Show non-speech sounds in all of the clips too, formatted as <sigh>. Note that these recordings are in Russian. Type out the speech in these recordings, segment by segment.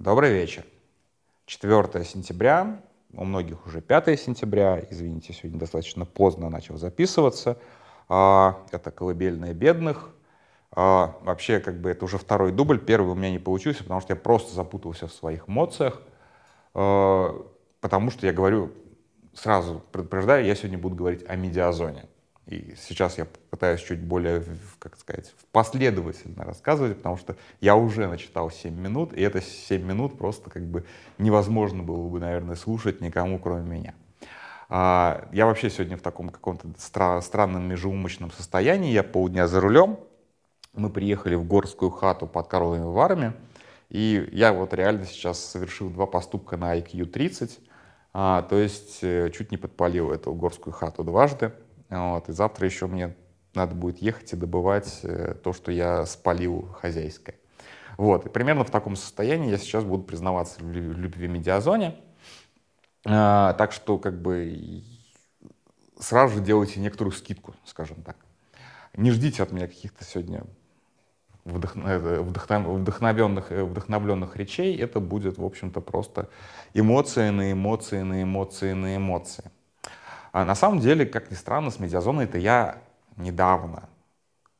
Добрый вечер. 4 сентября, у многих уже 5 сентября, извините, сегодня достаточно поздно начал записываться. А, это «Колыбельная бедных». А, вообще, как бы это уже второй дубль, первый у меня не получился, потому что я просто запутался в своих эмоциях, а, потому что я говорю, сразу предупреждаю, я сегодня буду говорить о медиазоне. И сейчас я пытаюсь чуть более, как сказать, последовательно рассказывать, потому что я уже начитал 7 минут, и это 7 минут просто как бы невозможно было бы, наверное, слушать никому, кроме меня. А, я вообще сегодня в таком каком-то стра- странном межеумочном состоянии, я полдня за рулем, мы приехали в горскую хату под Карловыми Варами, и я вот реально сейчас совершил два поступка на IQ 30, а, то есть э, чуть не подпалил эту горскую хату дважды. Вот, и завтра еще мне надо будет ехать и добывать э, то, что я спалил хозяйское. Вот, и примерно в таком состоянии я сейчас буду признаваться в любви медиазоне. А, так что как бы сразу же делайте некоторую скидку, скажем так. Не ждите от меня каких-то сегодня э, вдохновенных, э, вдохновленных речей. Это будет, в общем-то, просто эмоции на эмоции на эмоции на эмоции. А на самом деле, как ни странно, с медиазоной это я недавно.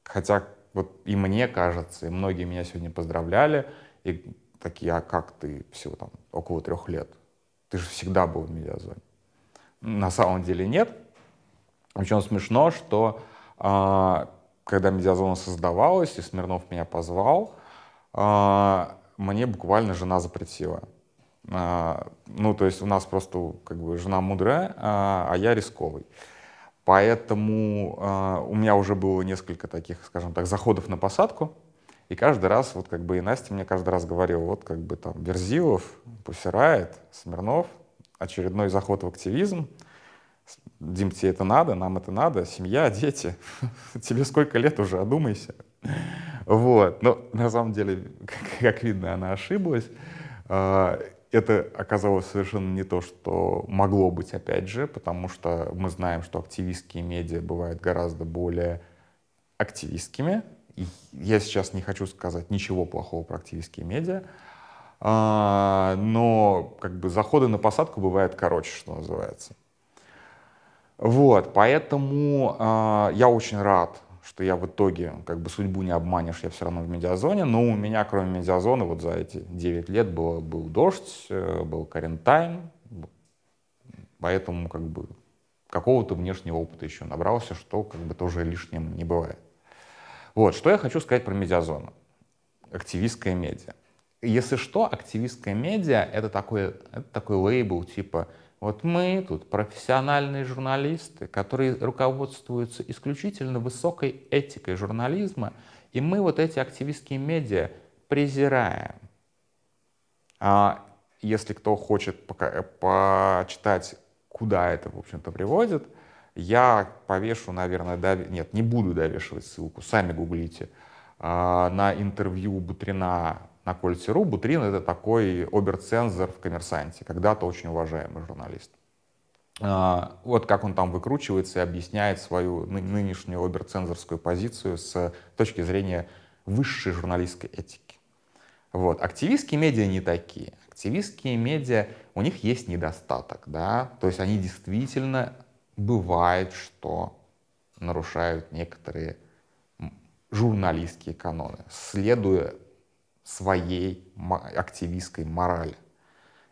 Хотя вот и мне кажется, и многие меня сегодня поздравляли, и такие, а как ты всего там около трех лет? Ты же всегда был в медиазоне. На самом деле нет. Причем смешно, что э, когда медиазона создавалась, и Смирнов меня позвал, э, мне буквально жена запретила. А, ну, то есть у нас просто как бы жена мудрая, а, а я рисковый. Поэтому а, у меня уже было несколько таких, скажем так, заходов на посадку. И каждый раз, вот как бы и Настя мне каждый раз говорила, вот как бы там Верзилов, Пусирает, Смирнов, очередной заход в активизм. Дим, тебе это надо, нам это надо, семья, дети. <laughs> Тебе сколько лет уже, одумайся. Вот. Но на самом деле, <laughs> как видно, она ошиблась это оказалось совершенно не то, что могло быть, опять же, потому что мы знаем, что активистские медиа бывают гораздо более активистскими. И я сейчас не хочу сказать ничего плохого про активистские медиа, а, но как бы заходы на посадку бывают короче, что называется. Вот, поэтому а, я очень рад, что я в итоге, как бы судьбу не обманешь, я все равно в медиазоне, но у меня, кроме медиазоны, вот за эти 9 лет было, был дождь, э, был карентайн, поэтому как бы какого-то внешнего опыта еще набрался, что как бы тоже лишним не бывает. Вот, что я хочу сказать про медиазону. Активистская медиа. Если что, активистская медиа — это такой, это такой лейбл типа вот мы тут профессиональные журналисты, которые руководствуются исключительно высокой этикой журнализма, и мы вот эти активистские медиа презираем. А если кто хочет пока, почитать, куда это, в общем-то, приводит, я повешу, наверное, дов... нет, не буду довешивать ссылку, сами гуглите, а, на интервью Бутрина на Кольце.ру. Бутрин — это такой оберцензор в «Коммерсанте», когда-то очень уважаемый журналист. А, вот как он там выкручивается и объясняет свою нынешнюю оберцензорскую позицию с точки зрения высшей журналистской этики. Вот. Активистские медиа не такие. Активистские медиа, у них есть недостаток, да, то есть они действительно бывает, что нарушают некоторые журналистские каноны, следуя своей активистской морали.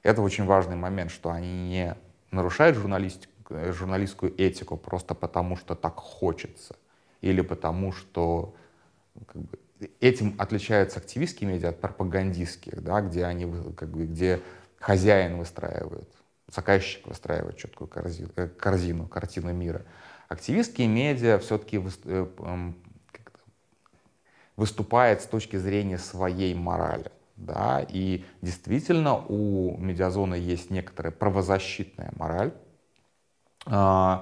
Это очень важный момент, что они не нарушают э, журналистскую этику просто потому, что так хочется, или потому, что ну, как бы, этим отличаются активистские медиа от пропагандистских, да, где, они, как бы, где хозяин выстраивает, заказчик выстраивает четкую корзину, э, корзину картину мира. Активистские медиа все-таки э, выступает с точки зрения своей морали. Да? И действительно у медиазоны есть некоторая правозащитная мораль, э,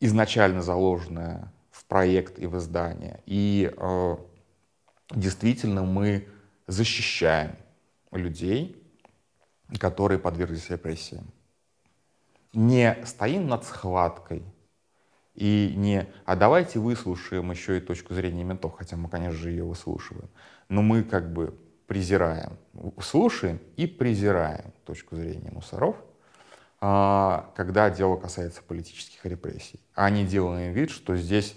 изначально заложенная в проект и в издание. И э, действительно мы защищаем людей, которые подверглись репрессиям. Не стоим над схваткой, и не, а давайте выслушаем еще и точку зрения ментов, хотя мы, конечно же, ее выслушиваем. Но мы как бы презираем, слушаем и презираем точку зрения мусоров, а, когда дело касается политических репрессий. А не делаем вид, что здесь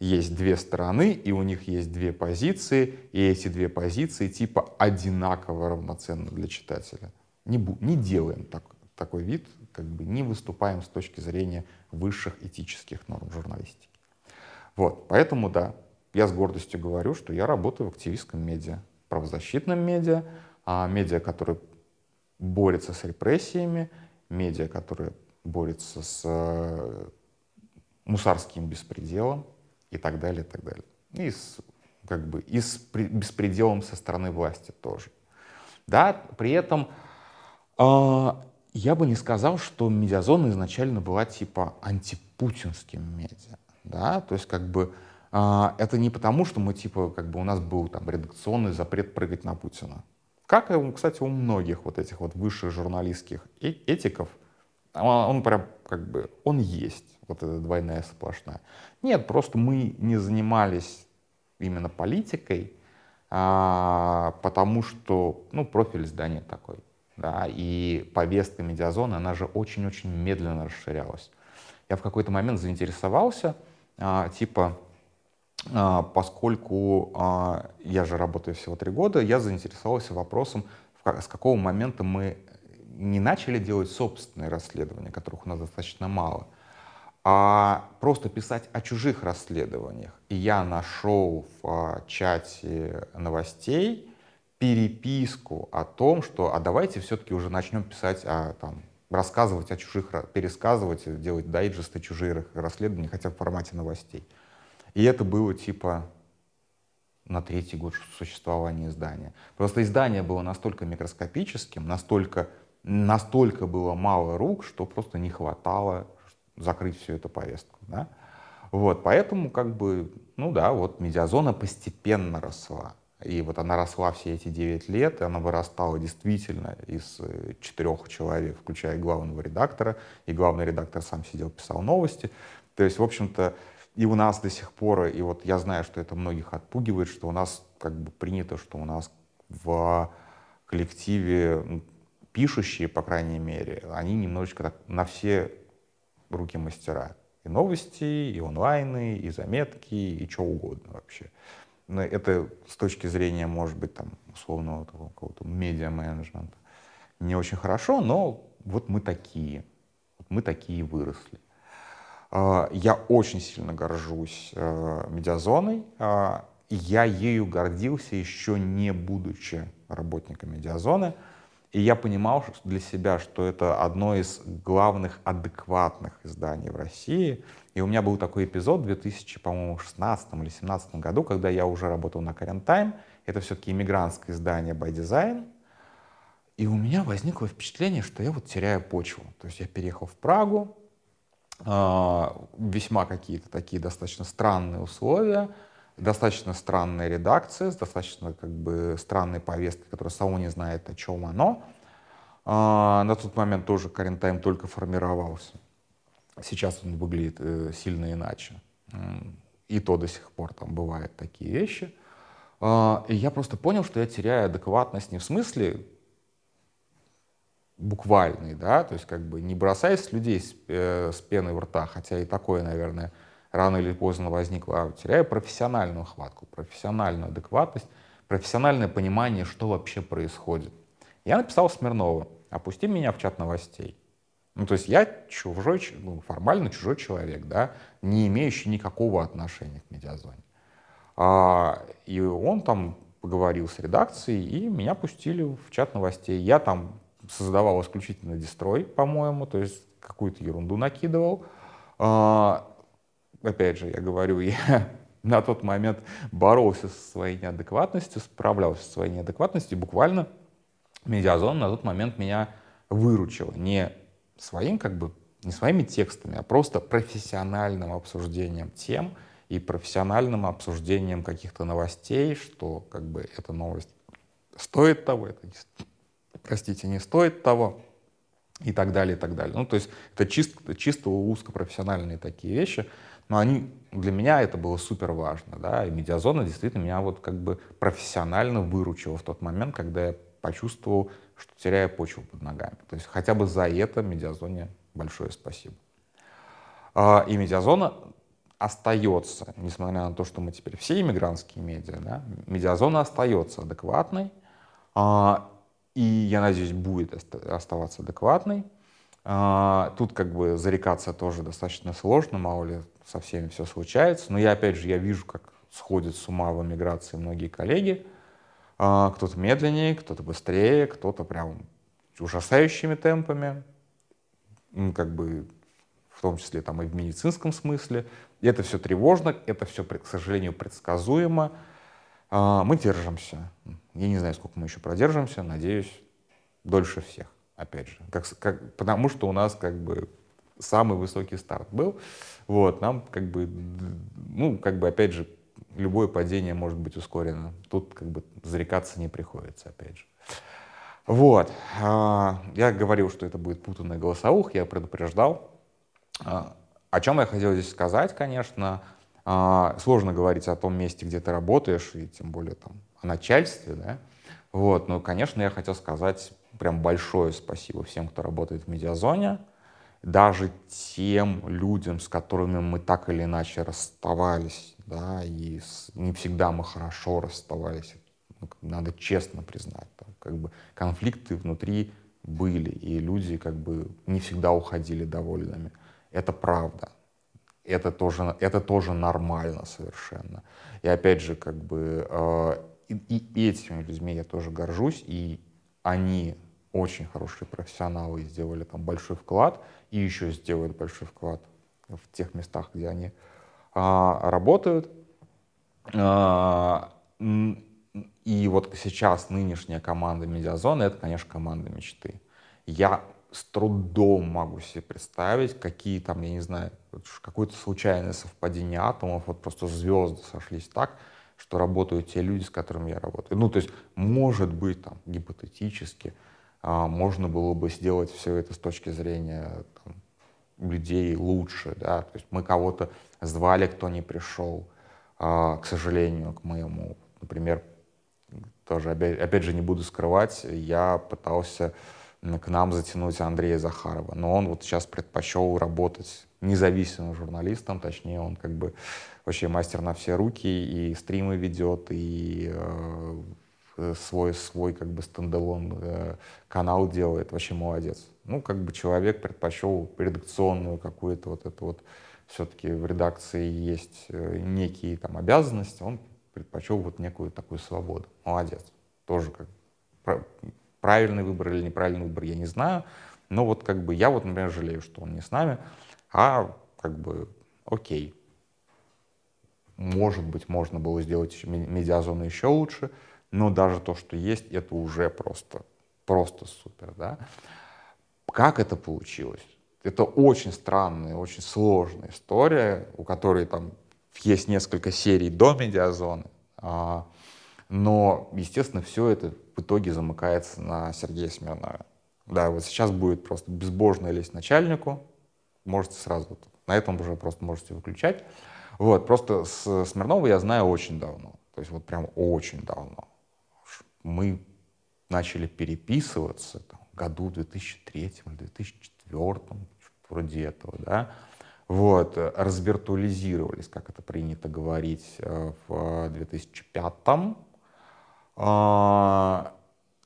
есть две стороны, и у них есть две позиции, и эти две позиции типа одинаково равноценны для читателя. Не, не делаем так, такой вид, как бы не выступаем с точки зрения высших этических норм журналистики. Вот, поэтому да, я с гордостью говорю, что я работаю в активистском медиа, правозащитном медиа, а медиа, которое борется с репрессиями, медиа, которое борется с э, мусорским беспределом, и так далее, и так далее. И с, как бы, и с беспределом со стороны власти тоже. Да, при этом э, я бы не сказал, что медиазона изначально была типа антипутинским медиа. Да? То есть как бы э, это не потому, что мы типа как бы у нас был там редакционный запрет прыгать на Путина. Как, кстати, у многих вот этих вот высших журналистских э, этиков, он, он прям как бы, он есть вот эта двойная сплошная. Нет, просто мы не занимались именно политикой, а, потому что, ну, профиль здания такой, да, и повестка медиазоны, она же очень-очень медленно расширялась. Я в какой-то момент заинтересовался, а, типа, а, поскольку а, я же работаю всего три года, я заинтересовался вопросом, с какого момента мы не начали делать собственные расследования, которых у нас достаточно мало, а просто писать о чужих расследованиях. И я нашел в а, чате новостей переписку о том, что а давайте все-таки уже начнем писать о там, рассказывать о чужих, пересказывать, делать дайджесты чужих расследований, хотя в формате новостей. И это было типа на третий год существования издания. Просто издание было настолько микроскопическим, настолько, настолько было мало рук, что просто не хватало закрыть всю эту повестку. Да? Вот, поэтому, как бы, ну да, вот медиазона постепенно росла. И вот она росла все эти 9 лет, и она вырастала действительно из э, четырех человек, включая главного редактора, и главный редактор сам сидел, писал новости. То есть, в общем-то, и у нас до сих пор, и вот я знаю, что это многих отпугивает, что у нас как бы принято, что у нас в коллективе пишущие, по крайней мере, они немножечко так на все руки мастера. И новости, и онлайны, и заметки, и что угодно вообще. Но это с точки зрения, может быть, там, условного какого-то медиа-менеджмента не очень хорошо, но вот мы такие. Мы такие выросли. А, я очень сильно горжусь э, медиазоной. А, я ею гордился еще не будучи работником медиазоны. И я понимал для себя, что это одно из главных адекватных изданий в России. И у меня был такой эпизод в 2016 или 2017 году, когда я уже работал на Current Time. Это все-таки иммигрантское издание by Design. И у меня возникло впечатление, что я вот теряю почву. То есть я переехал в Прагу, а, весьма какие-то такие достаточно странные условия, достаточно странная редакция, с достаточно как бы странной повесткой, которая само не знает, о чем оно. А, на тот момент тоже Карентайм только формировался. Сейчас он выглядит э, сильно иначе. И то до сих пор там бывают такие вещи. А, и я просто понял, что я теряю адекватность не в смысле буквальный, да, то есть как бы не бросаясь людей с, э, с пеной в рта, хотя и такое, наверное, рано или поздно возникла, а теряю профессиональную хватку, профессиональную адекватность, профессиональное понимание, что вообще происходит. Я написал Смирнову, опусти меня в чат новостей. Ну, то есть я чужой, ну, формально чужой человек, да, не имеющий никакого отношения к медиазоне. А, и он там поговорил с редакцией, и меня пустили в чат новостей. Я там создавал исключительно дестрой, по-моему, то есть какую-то ерунду накидывал. А, опять же, я говорю, я <laughs> на тот момент боролся со своей неадекватностью, справлялся со своей неадекватностью, и буквально медиазон на тот момент меня выручил. Не своим, как бы, не своими текстами, а просто профессиональным обсуждением тем и профессиональным обсуждением каких-то новостей, что как бы эта новость стоит того, это, не, простите, не стоит того. И так далее, и так далее. Ну, то есть это чисто, чисто узкопрофессиональные такие вещи, но они, для меня это было супер важно, да, и медиазона действительно меня вот как бы профессионально выручила в тот момент, когда я почувствовал, что теряю почву под ногами. То есть хотя бы за это медиазоне большое спасибо. А, и медиазона остается, несмотря на то, что мы теперь все иммигрантские медиа, да, медиазона остается адекватной, а, и, я надеюсь, будет оставаться адекватной. А, тут как бы зарекаться тоже достаточно сложно, мало ли со всеми все случается. Но я, опять же, я вижу, как сходят с ума в эмиграции многие коллеги. А, кто-то медленнее, кто-то быстрее, кто-то прям ужасающими темпами. Как бы в том числе там и в медицинском смысле. И это все тревожно, это все, к сожалению, предсказуемо. А, мы держимся. Я не знаю, сколько мы еще продержимся, надеюсь, дольше всех, опять же. Как, как, потому что у нас как бы самый высокий старт был. Вот, нам как бы, ну, как бы, опять же, любое падение может быть ускорено. Тут как бы зарекаться не приходится, опять же. Вот. А, я говорил, что это будет путанный голосовух, я предупреждал. А, о чем я хотел здесь сказать, конечно, а, сложно говорить о том месте, где ты работаешь, и тем более там о начальстве, да. Вот, но, конечно, я хотел сказать прям большое спасибо всем, кто работает в медиазоне, даже тем людям, с которыми мы так или иначе расставались, да, и с, не всегда мы хорошо расставались, ну, надо честно признать, там, как бы конфликты внутри были, и люди как бы не всегда уходили довольными. Это правда. Это тоже, это тоже нормально совершенно. И опять же, как бы э, и, и этими людьми я тоже горжусь, и они очень хорошие профессионалы сделали там большой вклад, и еще сделают большой вклад в тех местах, где они а, работают. А, и вот сейчас нынешняя команда Медиазона — это, конечно, команда мечты. Я с трудом могу себе представить, какие там, я не знаю, какое-то случайное совпадение атомов, вот просто звезды сошлись так, что работают те люди, с которыми я работаю. Ну, то есть, может быть, там, гипотетически, а, можно было бы сделать все это с точки зрения там, людей лучше, да, то есть мы кого-то звали, кто не пришел, а, к сожалению, к моему, например, тоже, опять, опять же, не буду скрывать, я пытался к нам затянуть Андрея Захарова. Но он вот сейчас предпочел работать независимым журналистом, точнее, он как бы вообще мастер на все руки, и стримы ведет, и э, свой, свой как бы стендалон э, канал делает, вообще молодец. Ну, как бы человек предпочел редакционную какую-то вот эту вот, все-таки в редакции есть э, некие там обязанности, он предпочел вот некую такую свободу. Молодец. Тоже как правильный выбор или неправильный выбор, я не знаю. Но вот как бы я вот, например, жалею, что он не с нами, а как бы окей. Может быть, можно было сделать медиазону еще лучше, но даже то, что есть, это уже просто, просто супер, да. Как это получилось? Это очень странная, очень сложная история, у которой там есть несколько серий до медиазоны, а, но, естественно, все это в итоге замыкается на Сергея Смирнове. Да, вот сейчас будет просто безбожно лезть начальнику, можете сразу, на этом уже просто можете выключать. Вот, просто с Смирнова я знаю очень давно, то есть вот прям очень давно. Мы начали переписываться там, в году 2003 или 2004, вроде этого, да, вот, развиртуализировались, как это принято говорить, э, в 2005 а,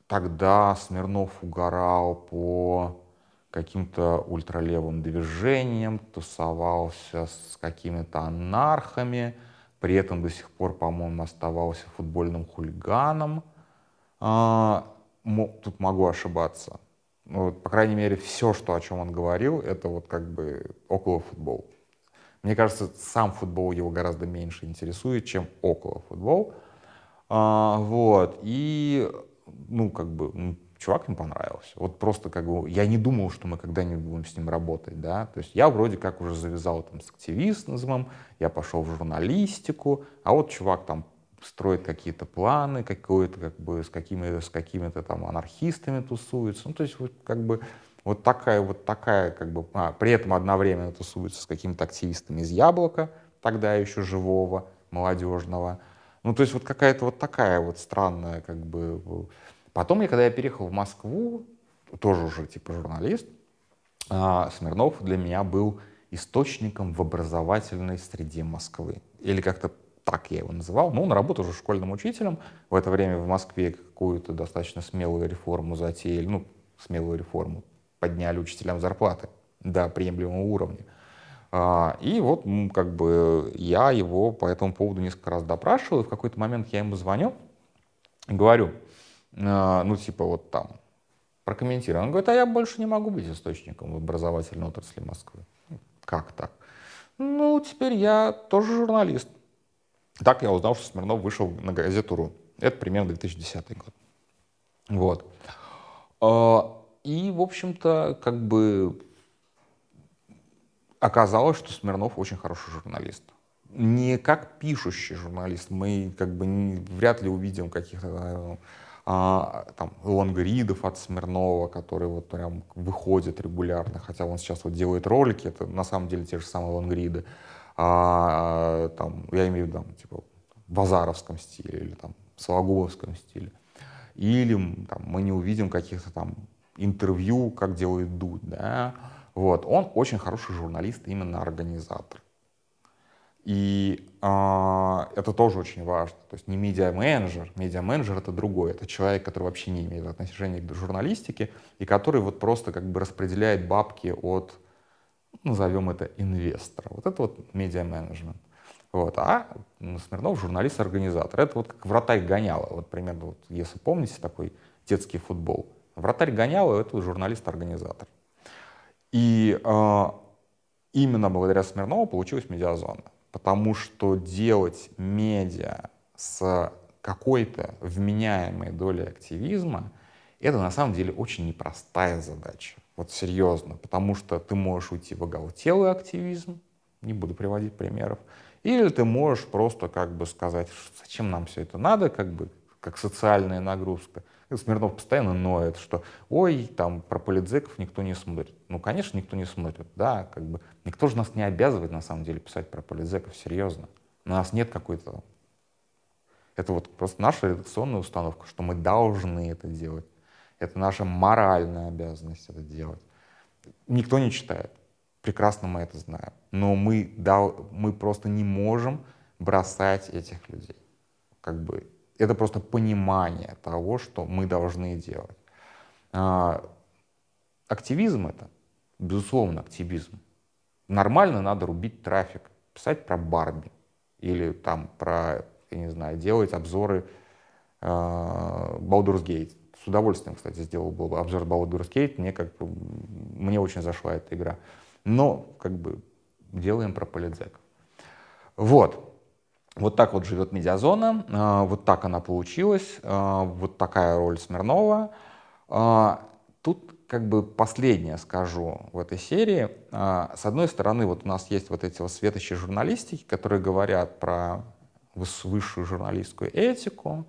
тогда Смирнов угорал по каким-то ультралевым движениям, тусовался с какими-то анархами, при этом до сих пор, по-моему, оставался футбольным хулиганом. А, тут могу ошибаться. Ну, вот, по крайней мере, все, что, о чем он говорил, это вот как бы около футбол. Мне кажется, сам футбол его гораздо меньше интересует, чем около футбол. А, вот, и, ну, как бы, чувак им понравился. Вот просто как бы, я не думал, что мы когда-нибудь будем с ним работать, да, то есть я вроде как уже завязал там с активизмом, я пошел в журналистику, а вот чувак там строит какие-то планы, какой-то как бы с какими с какими-то там анархистами тусуется, ну то есть вот как бы Вот такая вот такая, как бы, а, при этом одновременно тусуется с какими-то активистами из Яблока, тогда еще живого, молодежного. Ну, то есть вот какая-то вот такая вот странная, как бы... Потом я, когда я переехал в Москву, тоже уже типа журналист, а, Смирнов для меня был источником в образовательной среде Москвы. Или как-то так я его называл. Ну, он работал уже школьным учителем. В это время в Москве какую-то достаточно смелую реформу затеяли. Ну, смелую реформу. Подняли учителям зарплаты до приемлемого уровня. А, и вот как бы я его по этому поводу несколько раз допрашивал, и в какой-то момент я ему звоню, говорю, а, ну типа вот там, прокомментирую. Он говорит, а я больше не могу быть источником в образовательной отрасли Москвы. Как так? Ну, теперь я тоже журналист. Так я узнал, что Смирнов вышел на газету «Ру». Это примерно 2010 год. Вот. А, и, в общем-то, как бы оказалось, что Смирнов очень хороший журналист. Не как пишущий журналист. Мы как бы не, вряд ли увидим каких-то а, там, лонгридов от Смирнова, который вот прям выходит регулярно, хотя он сейчас вот делает ролики, это на самом деле те же самые лонгриды. А, там, я имею в виду, там, типа, в базаровском стиле или там Сологубовском стиле. Или там, мы не увидим каких-то там интервью, как делает Дудь, да, вот. Он очень хороший журналист, именно организатор. И э, это тоже очень важно. То есть не медиа-менеджер. Медиа-менеджер — это другой. Это человек, который вообще не имеет отношения к журналистике и который вот просто как бы распределяет бабки от, назовем это, инвестора. Вот это вот медиа-менеджмент. Вот. А Смирнов журналист-организатор. Это вот как вратарь гоняла. Вот примерно, вот, если помните такой детский футбол. Вратарь гоняла — это журналист-организатор. И э, именно благодаря Смирнову получилась медиазона. Потому что делать медиа с какой-то вменяемой долей активизма, это на самом деле очень непростая задача. Вот серьезно. Потому что ты можешь уйти в оголтелый активизм, не буду приводить примеров, или ты можешь просто как бы сказать, зачем нам все это надо, как бы как социальная нагрузка. Смирнов постоянно ноет, что ой, там про политзеков никто не смотрит. Ну, конечно, никто не смотрит, да, как бы никто же нас не обязывает на самом деле писать про политзеков, серьезно. У нас нет какой-то... Это вот просто наша редакционная установка, что мы должны это делать. Это наша моральная обязанность это делать. Никто не читает. Прекрасно мы это знаем. Но мы, да, мы просто не можем бросать этих людей. Как бы это просто понимание того, что мы должны делать. А, активизм это, безусловно, активизм. Нормально надо рубить трафик, писать про Барби или там про, я не знаю, делать обзоры э, Baldur's Gate. С удовольствием, кстати, сделал был обзор Baldur's Gate, мне как мне очень зашла эта игра. Но как бы делаем про политзеков. Вот. Вот так вот живет медиазона, а, вот так она получилась, а, вот такая роль Смирнова. А, тут как бы последнее скажу в этой серии. С одной стороны, вот у нас есть вот эти вот светочи журналистики, которые говорят про высшую журналистскую этику,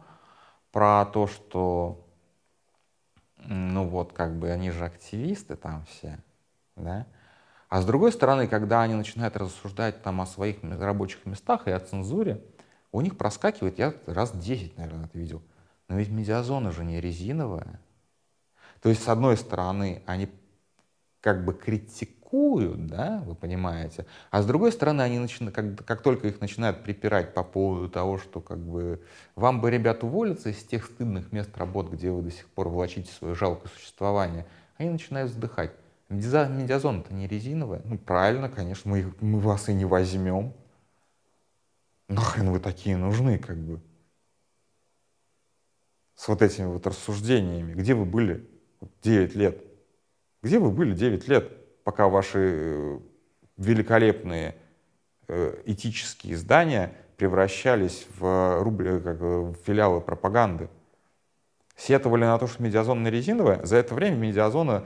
про то, что, ну вот, как бы они же активисты там все, да, а с другой стороны, когда они начинают рассуждать там о своих рабочих местах и о цензуре, у них проскакивает, я раз 10, наверное, это видел, но ведь медиазона же не резиновая. То есть, с одной стороны, они как бы критикуют, да, вы понимаете, а с другой стороны, они начинают, как, как только их начинают припирать по поводу того, что как бы вам бы, ребят, уволиться из тех стыдных мест работ, где вы до сих пор влачите свое жалкое существование, они начинают вздыхать. Медиазона-то не резиновая. Ну, правильно, конечно, мы, мы вас и не возьмем. Нахрен вы такие нужны, как бы. С вот этими вот рассуждениями. Где вы были 9 лет? Где вы были 9 лет, пока ваши э, великолепные э, этические издания превращались в, рубли, как, в филиалы пропаганды? Сетовали на то, что медиазона резиновая. За это время медиазона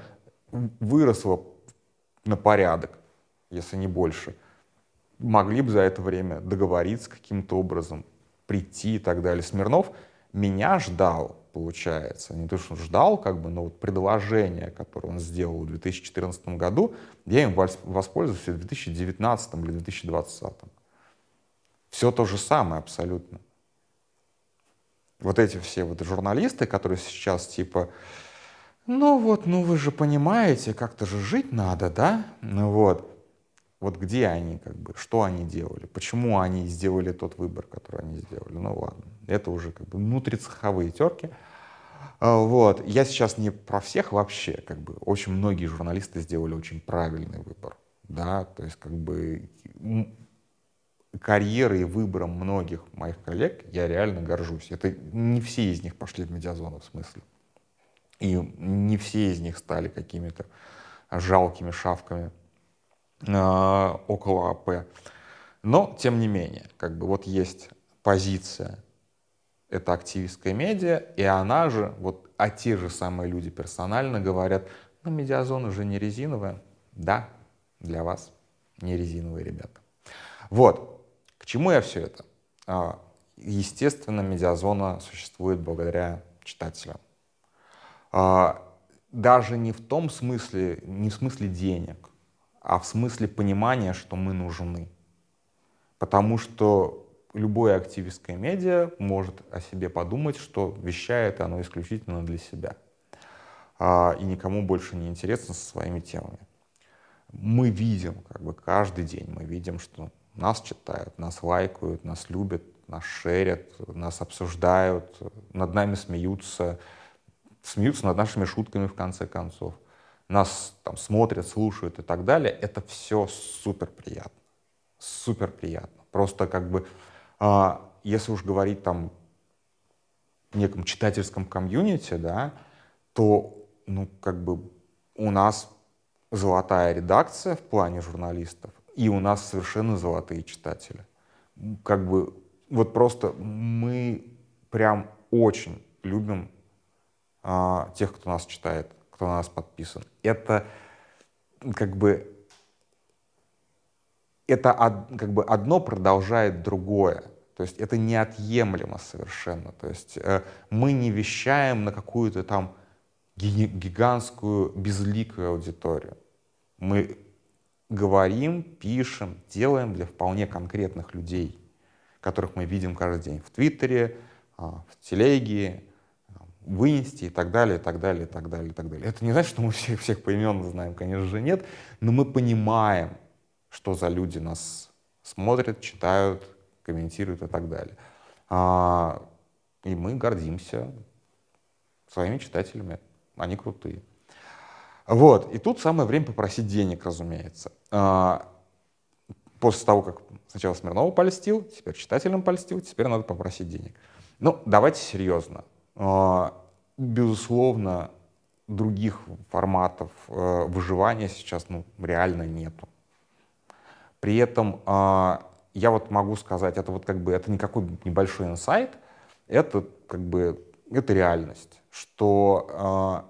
выросла на порядок, если не больше, могли бы за это время договориться каким-то образом, прийти и так далее. Смирнов меня ждал, получается. Не то, что он ждал, как бы, но вот предложение, которое он сделал в 2014 году, я им воспользовался в 2019 или 2020. Все то же самое абсолютно. Вот эти все вот журналисты, которые сейчас типа, ну вот, ну вы же понимаете, как-то же жить надо, да? Ну вот. Вот где они, как бы, что они делали, почему они сделали тот выбор, который они сделали. Ну ладно, это уже как бы внутрицеховые терки. А, вот. Я сейчас не про всех вообще, как бы очень многие журналисты сделали очень правильный выбор. Да, то есть как бы карьерой и выбором многих моих коллег я реально горжусь. Это не все из них пошли в медиазону в смысле. И не все из них стали какими-то жалкими шавками э, около АП. Но, тем не менее, как бы вот есть позиция, это активистская медиа, и она же, вот, а те же самые люди персонально говорят, ну, медиазона же не резиновая. Да, для вас не резиновые ребята. Вот, к чему я все это? А, естественно, медиазона существует благодаря читателям. А, даже не в том смысле, не в смысле денег, а в смысле понимания, что мы нужны. Потому что любое активистское медиа может о себе подумать, что вещает оно исключительно для себя. А, и никому больше не интересно со своими темами. Мы видим, как бы каждый день мы видим, что нас читают, нас лайкают, нас любят, нас шерят, нас обсуждают, над нами смеются, смеются над нашими шутками в конце концов. Нас там смотрят, слушают и так далее. Это все супер приятно. Супер приятно. Просто как бы, а, если уж говорить там неком читательском комьюнити, да, то, ну, как бы у нас золотая редакция в плане журналистов, и у нас совершенно золотые читатели. Как бы вот просто мы прям очень любим а, тех, кто нас читает, кто на нас подписан. Это как бы это как бы одно продолжает другое. То есть это неотъемлемо совершенно. То есть э, мы не вещаем на какую-то там гигантскую безликую аудиторию. Мы говорим, пишем, делаем для вполне конкретных людей, которых мы видим каждый день в Твиттере, а, в Телеге, вынести и так далее, и так далее, и так далее, и так далее. Это не значит, что мы всех, всех поименно знаем, конечно же, нет, но мы понимаем, что за люди нас смотрят, читают, комментируют и так далее. А, и мы гордимся своими читателями, они крутые. Вот, и тут самое время попросить денег, разумеется. А, после того, как сначала Смирнова польстил, теперь читателям польстил, теперь надо попросить денег. Ну, давайте серьезно. А, безусловно, других форматов э, выживания сейчас ну, реально нету. При этом а, я вот могу сказать, это вот как бы это не какой небольшой инсайт, это как бы это реальность, что а,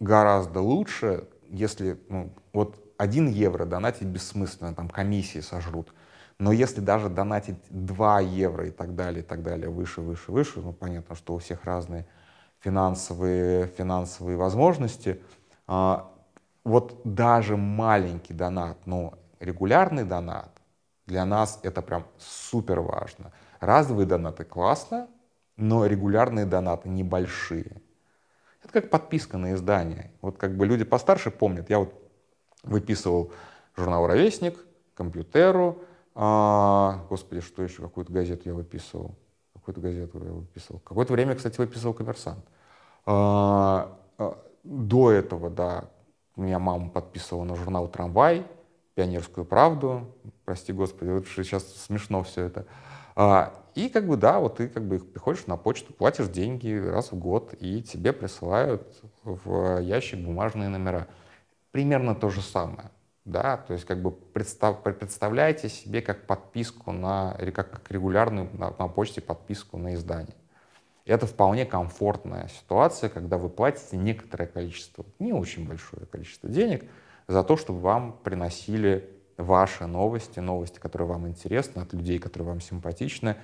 гораздо лучше, если ну, вот один евро донатить бессмысленно, там комиссии сожрут. Но если даже донатить 2 евро и так далее, и так далее, выше, выше, выше, ну, понятно, что у всех разные финансовые, финансовые возможности, а, вот даже маленький донат, но регулярный донат, для нас это прям супер важно. Разовые донаты классно, но регулярные донаты небольшие. Это как подписка на издание. Вот как бы люди постарше помнят, я вот выписывал журнал «Ровесник», «Компьютеру», а, господи, что еще, какую-то газету я выписывал. Какую-то газету я выписывал. Какое-то время, кстати, выписывал «Коммерсант». А, а, до этого, да, меня мама подписывала на журнал «Трамвай», «Пионерскую правду», прости господи, вот сейчас смешно все это. А, и как бы, да, вот ты как бы приходишь на почту, платишь деньги раз в год, и тебе присылают в ящик бумажные номера. Примерно то же самое да, то есть как бы представ, представляете себе как подписку на, или как, регулярную на, на почте подписку на издание. Это вполне комфортная ситуация, когда вы платите некоторое количество, не очень большое количество денег за то, чтобы вам приносили ваши новости, новости, которые вам интересны, от людей, которые вам симпатичны,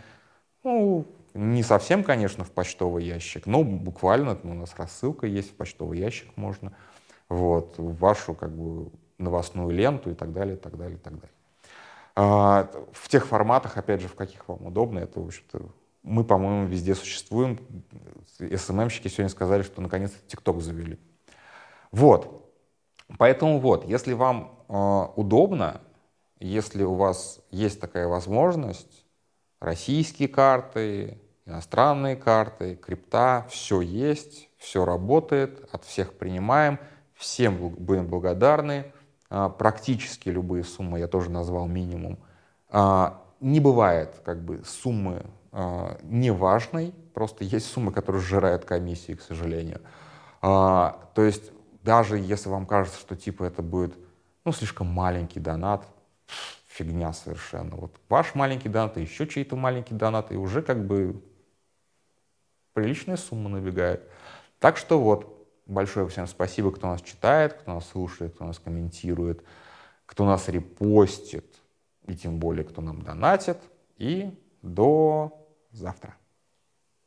ну, не совсем, конечно, в почтовый ящик, но буквально у нас рассылка есть, в почтовый ящик можно, вот, вашу как бы новостную ленту и так далее, и так далее, и так далее. А, в тех форматах, опять же, в каких вам удобно, это, в общем-то, мы, по-моему, везде существуем. СММщики сегодня сказали, что наконец-то ТикТок завели. Вот. Поэтому вот, если вам э, удобно, если у вас есть такая возможность, российские карты, иностранные карты, крипта, все есть, все работает, от всех принимаем, всем будем благодарны. А, практически любые суммы, я тоже назвал минимум. А, не бывает как бы суммы а, неважной, просто есть суммы, которые сжирают комиссии, к сожалению. То есть даже если вам кажется, что типа это будет ну, слишком маленький донат, фигня совершенно. Вот ваш маленький донат и еще чей-то маленький донат, и уже как бы приличная сумма набегает. Так что вот, Большое всем спасибо, кто нас читает, кто нас слушает, кто нас комментирует, кто нас репостит, и тем более, кто нам донатит. И до завтра.